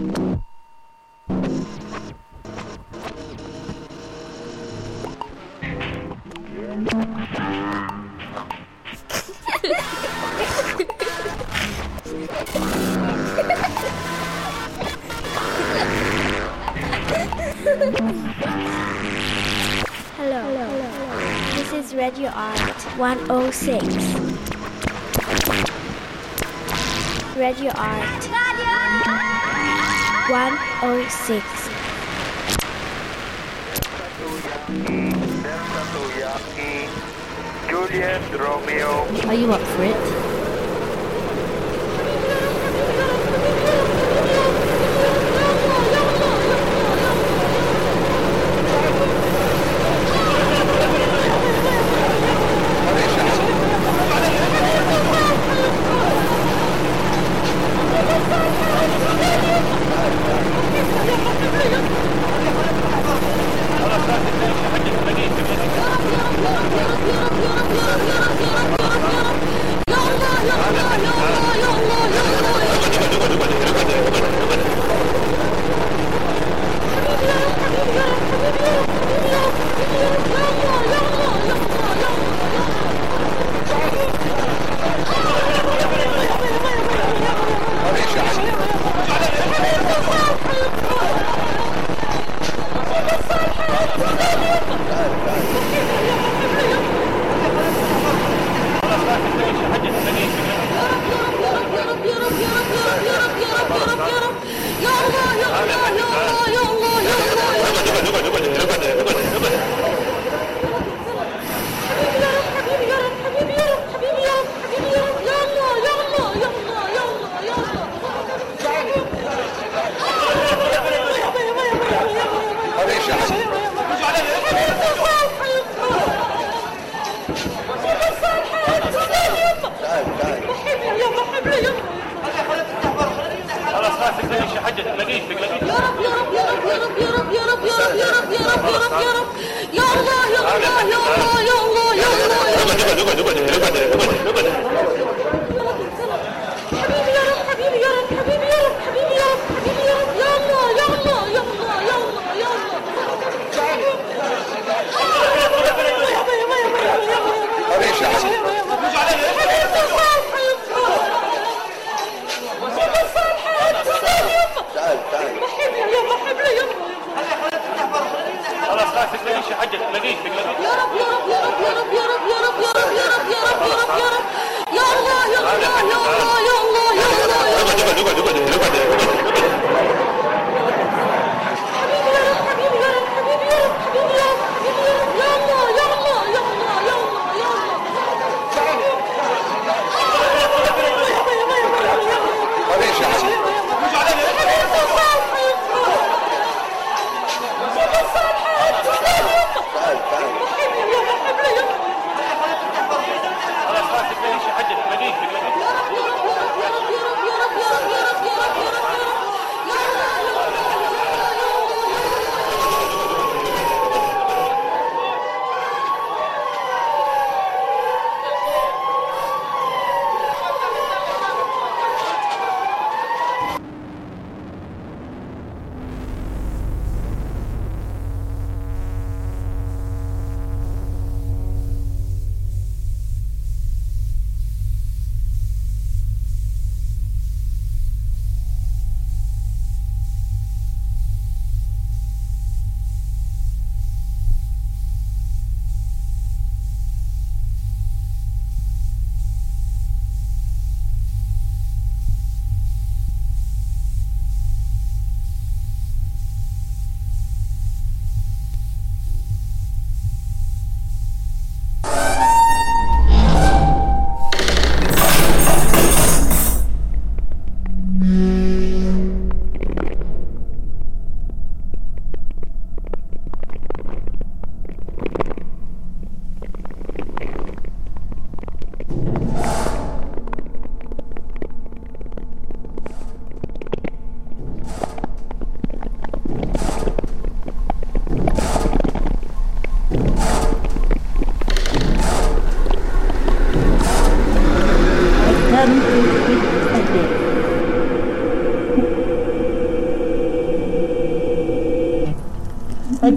Hello. This is Radio Art 106. Radio Art 06. Are you up for it?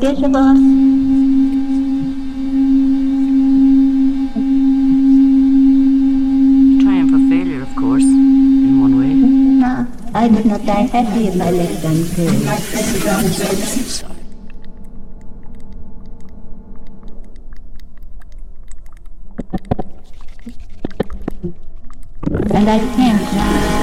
About Triumph of failure, of course, in one way. No, I would not die happy if I left unfailed. And I can't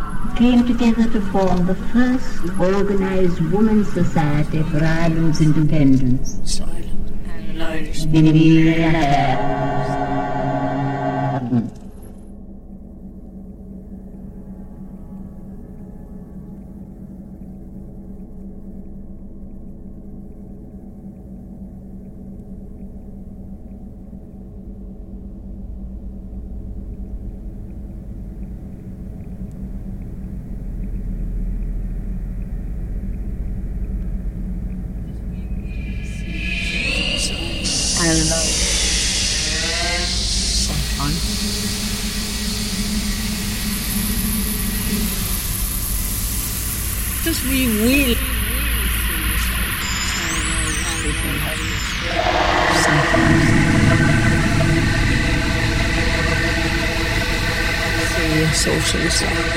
came together to form the first organized women's society for Ireland's independence. And an social stuff.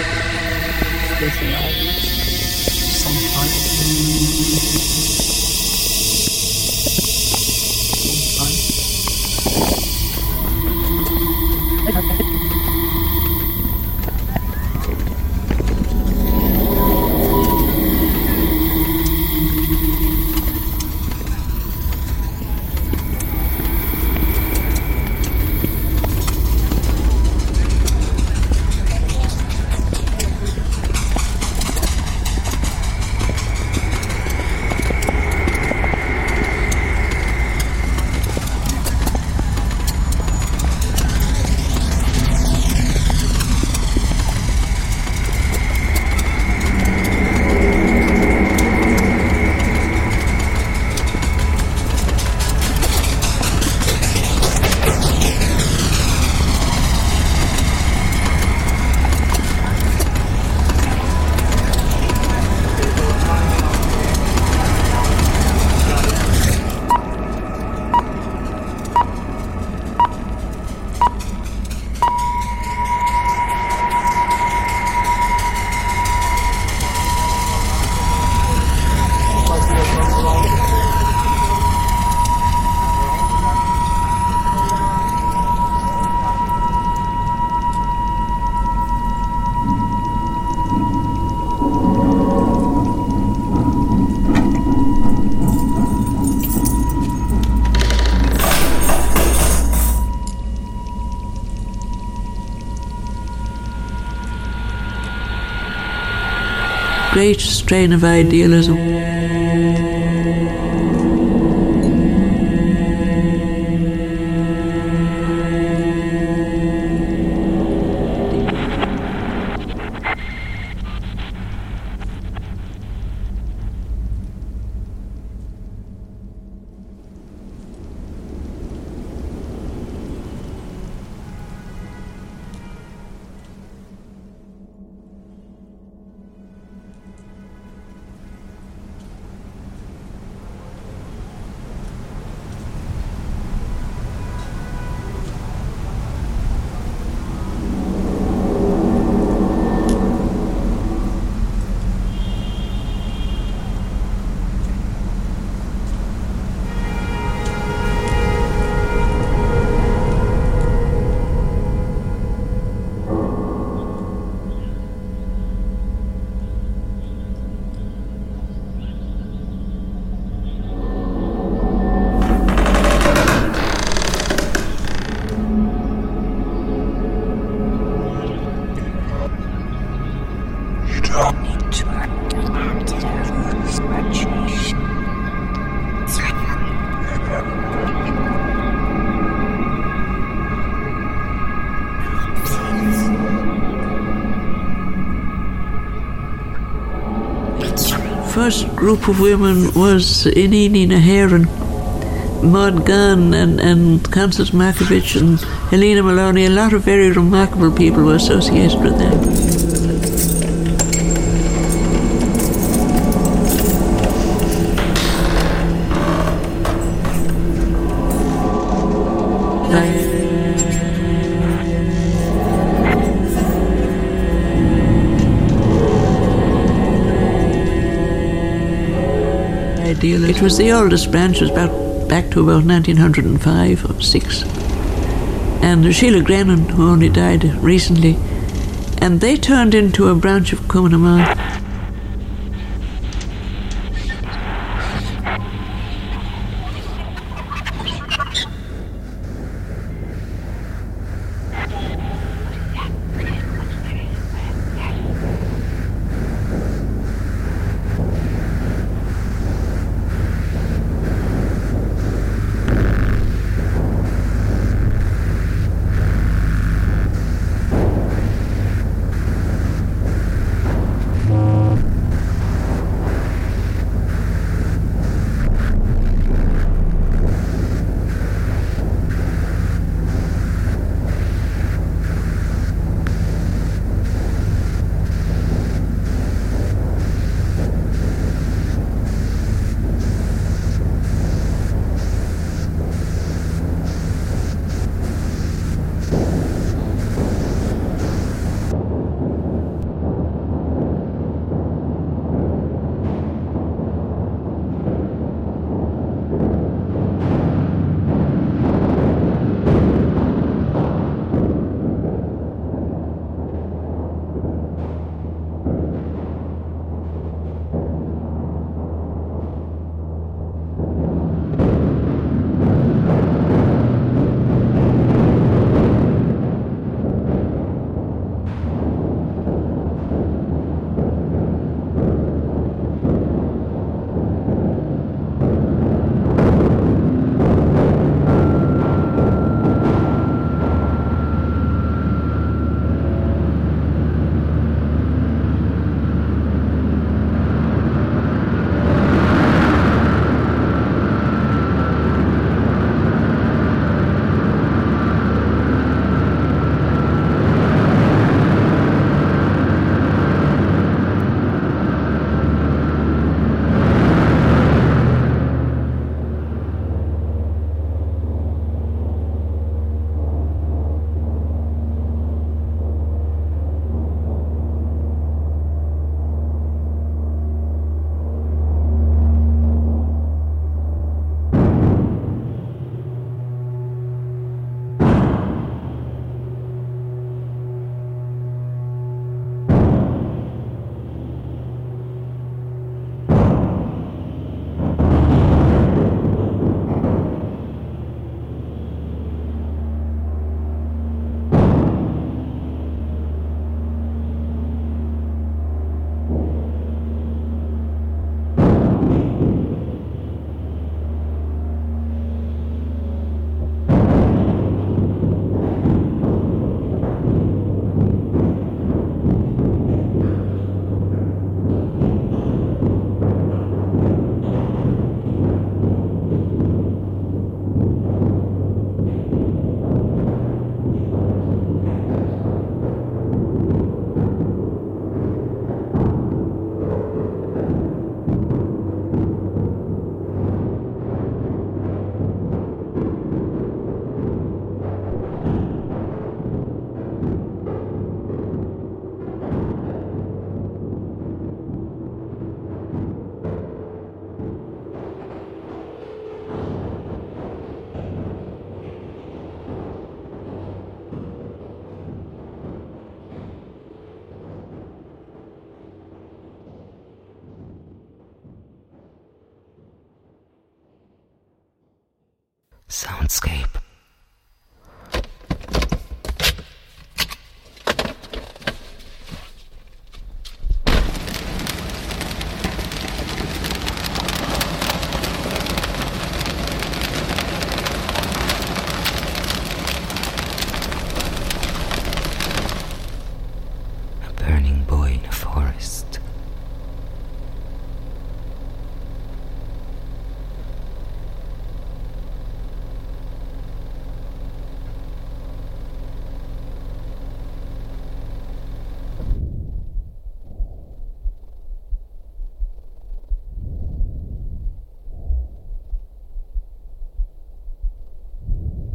Great strain of idealism. first group of women was Inini Heron, Maud Gunn, and, and Constance Makovich, and Helena Maloney. A lot of very remarkable people were associated with them. It was the oldest branch, it was about back to about 1905 or 6. And Sheila Grennan, who only died recently, and they turned into a branch of Cumanama.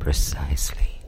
precisely.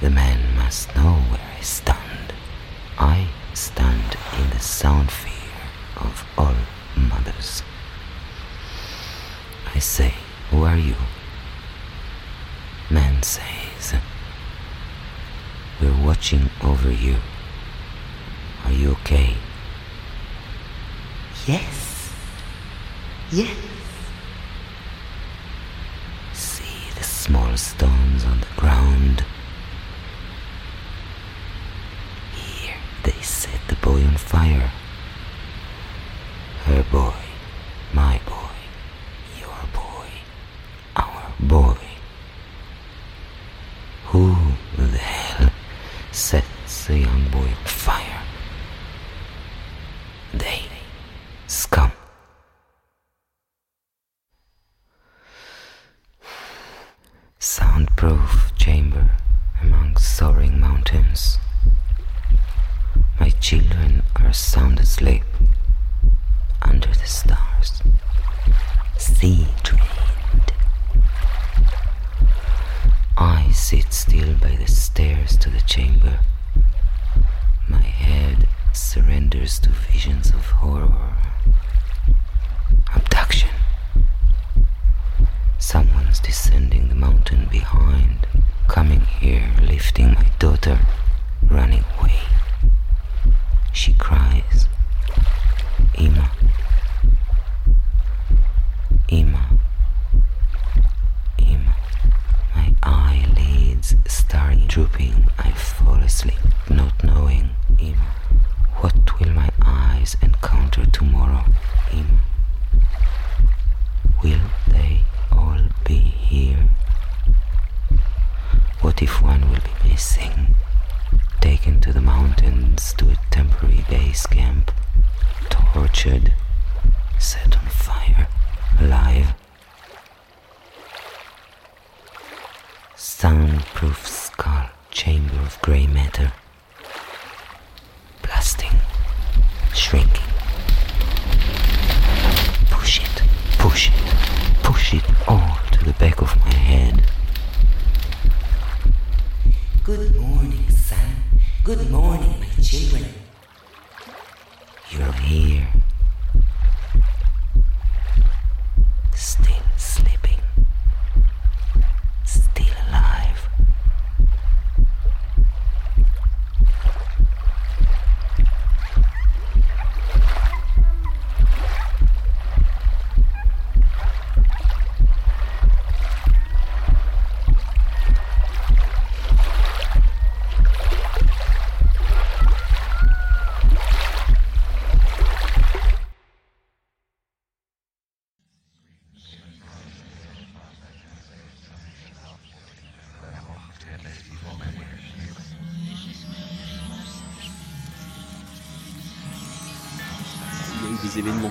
The man must know where I stand. I stand in the sound fear of all mothers. I say, Who are you? Man says, We're watching over you. Are you okay? Yes. Yes. See the small stones on the ground. the boy on fire. Her boy, my boy, your boy, our boy. Who the hell sets a young boy on fire? They scum. Soundproof chamber among soaring mountains. Children are sound asleep under the stars. See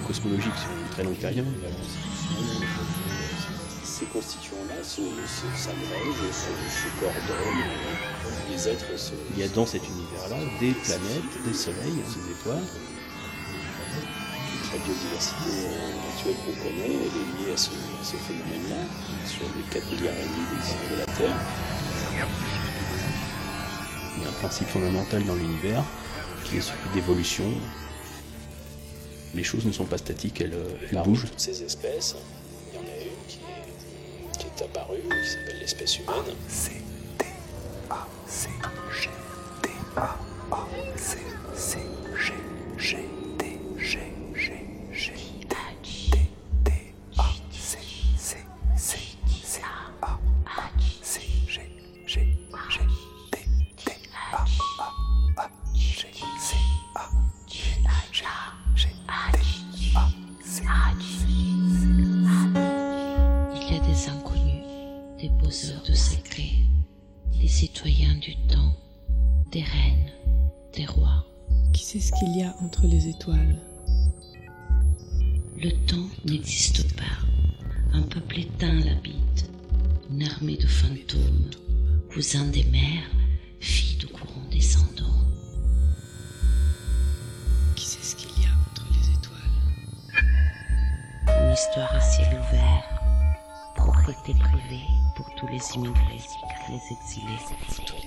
cosmologiques sur une très longue période. Ces constituants-là s'agrègent, se, coordonnent, les êtres se... Il y a dans cet univers-là des planètes, des soleils, des étoiles. La biodiversité actuelle qu'on connaît, elle est liée à ce, ce phénomène-là, sur les 4 milliards et demi de la Terre. Il y a un principe fondamental dans l'univers qui est celui d'évolution. Les choses ne sont pas statiques, elles, euh, elles bougent. toutes ces espèces, il y en a une qui est, qui est apparue, qui s'appelle l'espèce humaine. Il des rois. Qui sait ce qu'il y a entre les étoiles? Le temps n'existe pas. Un peuple éteint l'habite. Une armée de fantômes, cousins des mers, filles de courants descendants. Qui sait ce qu'il y a entre les étoiles? Une histoire à ciel ouvert, propriété privée pour tous les immigrés, les exilés.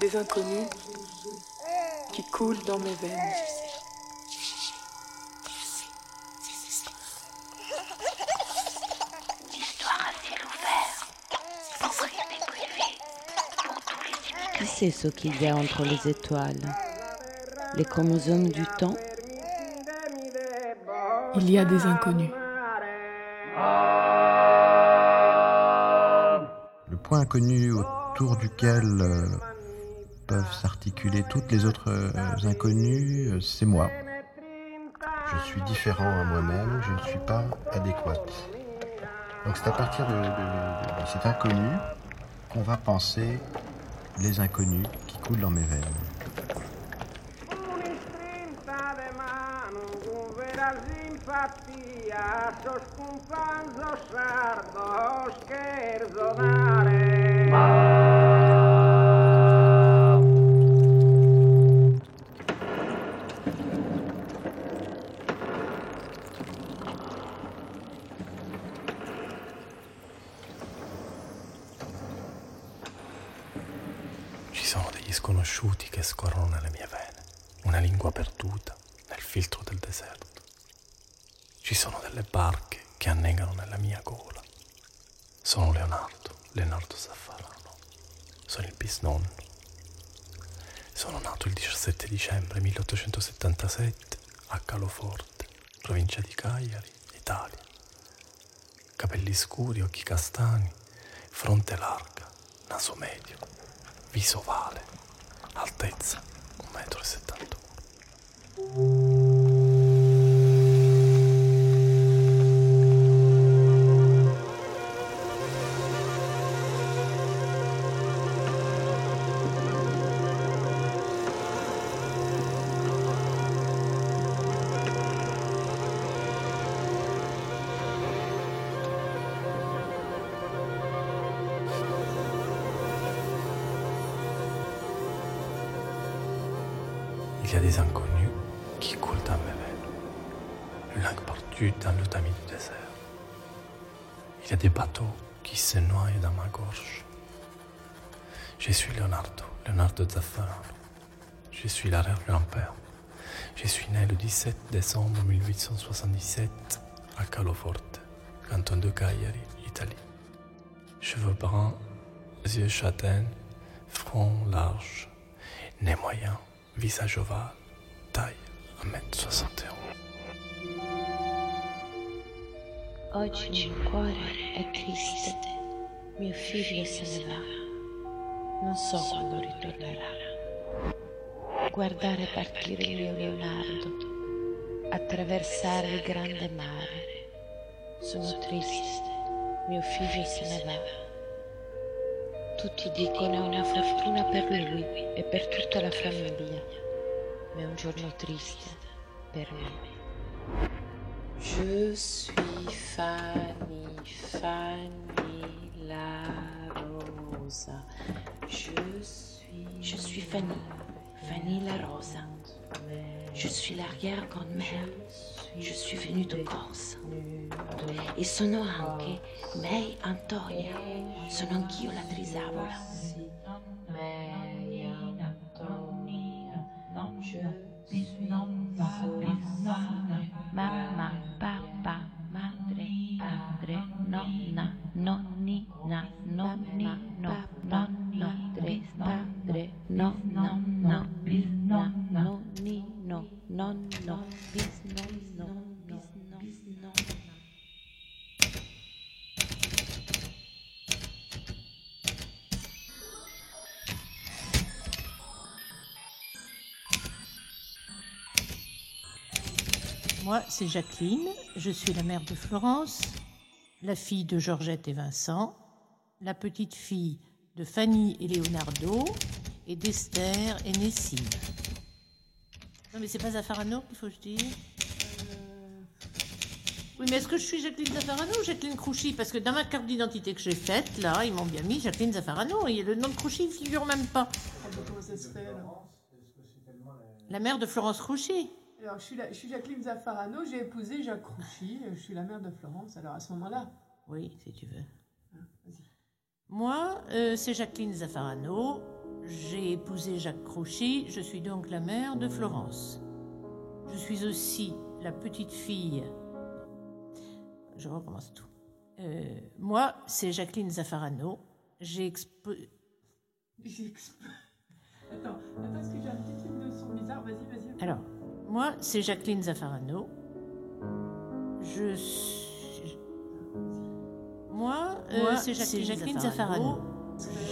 Des inconnus qui coulent dans mes veines. Qui sait ce qu'il y a entre les étoiles? Les chromosomes du temps? Il y a des inconnus. Le point inconnu autour duquel euh, peuvent s'articuler toutes les autres euh, inconnues, euh, c'est moi. Je suis différent à moi-même, je ne suis pas adéquate. Donc c'est à partir de, cet inconnu qu'on va penser les inconnus qui coulent dans mes veines. Sono degli sconosciuti che scorrono nelle mie vene, una lingua perduta nel filtro del deserto. Ci sono delle barche che annegano nella mia gola. Sono Leonardo, Leonardo Zaffarano. Sono il bisnonno. Sono nato il 17 dicembre 1877 a Caloforte, provincia di Cagliari, Italia. Capelli scuri, occhi castani, fronte larga, naso medio, viso ovale, altezza 1,71 m. Il y a des inconnus qui coulent dans mes veines, langue perdue dans le tamis du désert. Il y a des bateaux qui se noient dans ma gorge. Je suis Leonardo, Leonardo Zaffarano. Je suis l'arrière-grand-père. Je suis né le 17 décembre 1877 à Caloforte, canton de Cagliari, Italie. Cheveux bruns, yeux châtains, front large, nez moyen, visage ovale, taille 1m61. Oggi nel cuore è triste, mio figlio se ne va, non so quando ritornerà. Guardare partire il mio Leonardo, attraversare il grande mare, sono triste, mio figlio se ne va. Tutti dicono è una fortuna per lui e per tutta la famiglia, ma è un giorno triste per me. Je suis Fanny, Fanny la Rosa. Je suis. Je suis Fanny, Fanny la Rosa. Je suis l'arrière-grand-mère. Je suis venue de Corse. E sono anche May Antonia. Sono anch'io la trisavola. May Antonia. Je suis mamma, papà, madre, padre, nonna, nonnina, nonna, no, nonno, padre, padre, nonna, nonno, bisnonno, bisnonno. Moi, c'est Jacqueline, je suis la mère de Florence, la fille de Georgette et Vincent, la petite fille de Fanny et Leonardo, et d'Esther et Nessine. Non, mais c'est pas Zaffarano qu'il faut que je dise Oui, mais est-ce que je suis Jacqueline Zaffarano ou Jacqueline Crouchy? Parce que dans ma carte d'identité que j'ai faite, là, ils m'ont bien mis Jacqueline Zaffarano, et le nom de Crouchy ne figure même pas. Comment ça se fait alors La mère de Florence Crouchy. Alors, je suis, la- je suis Jacqueline Zaffarano, j'ai épousé Jacques Crouchy, euh, je suis la mère de Florence, alors à ce moment-là. Oui, si tu veux. Moi, euh, c'est Jacqueline Zaffarano. J'ai épousé Jacques Crouchy. Je suis donc la mère de Florence. Je suis aussi la petite fille. Je recommence tout. Euh, moi, c'est Jacqueline Zaffarano. J'ai expo... J'ai exp- Attends, attends, parce que j'ai un petit truc de son bizarre, vas-y, vas-y. Alors, moi, c'est Jacqueline Zaffarano. Je suis. Moi, euh, Moi, c'est c'est Jacqueline, Jacqueline Zaffarano. Zaffarano.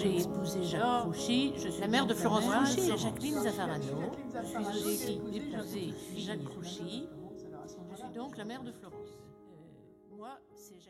J'ai épousé Jacques Crouchy. Je suis la mère de Florence c'est C'est Jacqueline Zaffarano. Je suis j'ai aussi épousé épousé Jacques Jacques Crouchy. Je suis donc la mère de Florence. Euh, moi, c'est Jacqueline.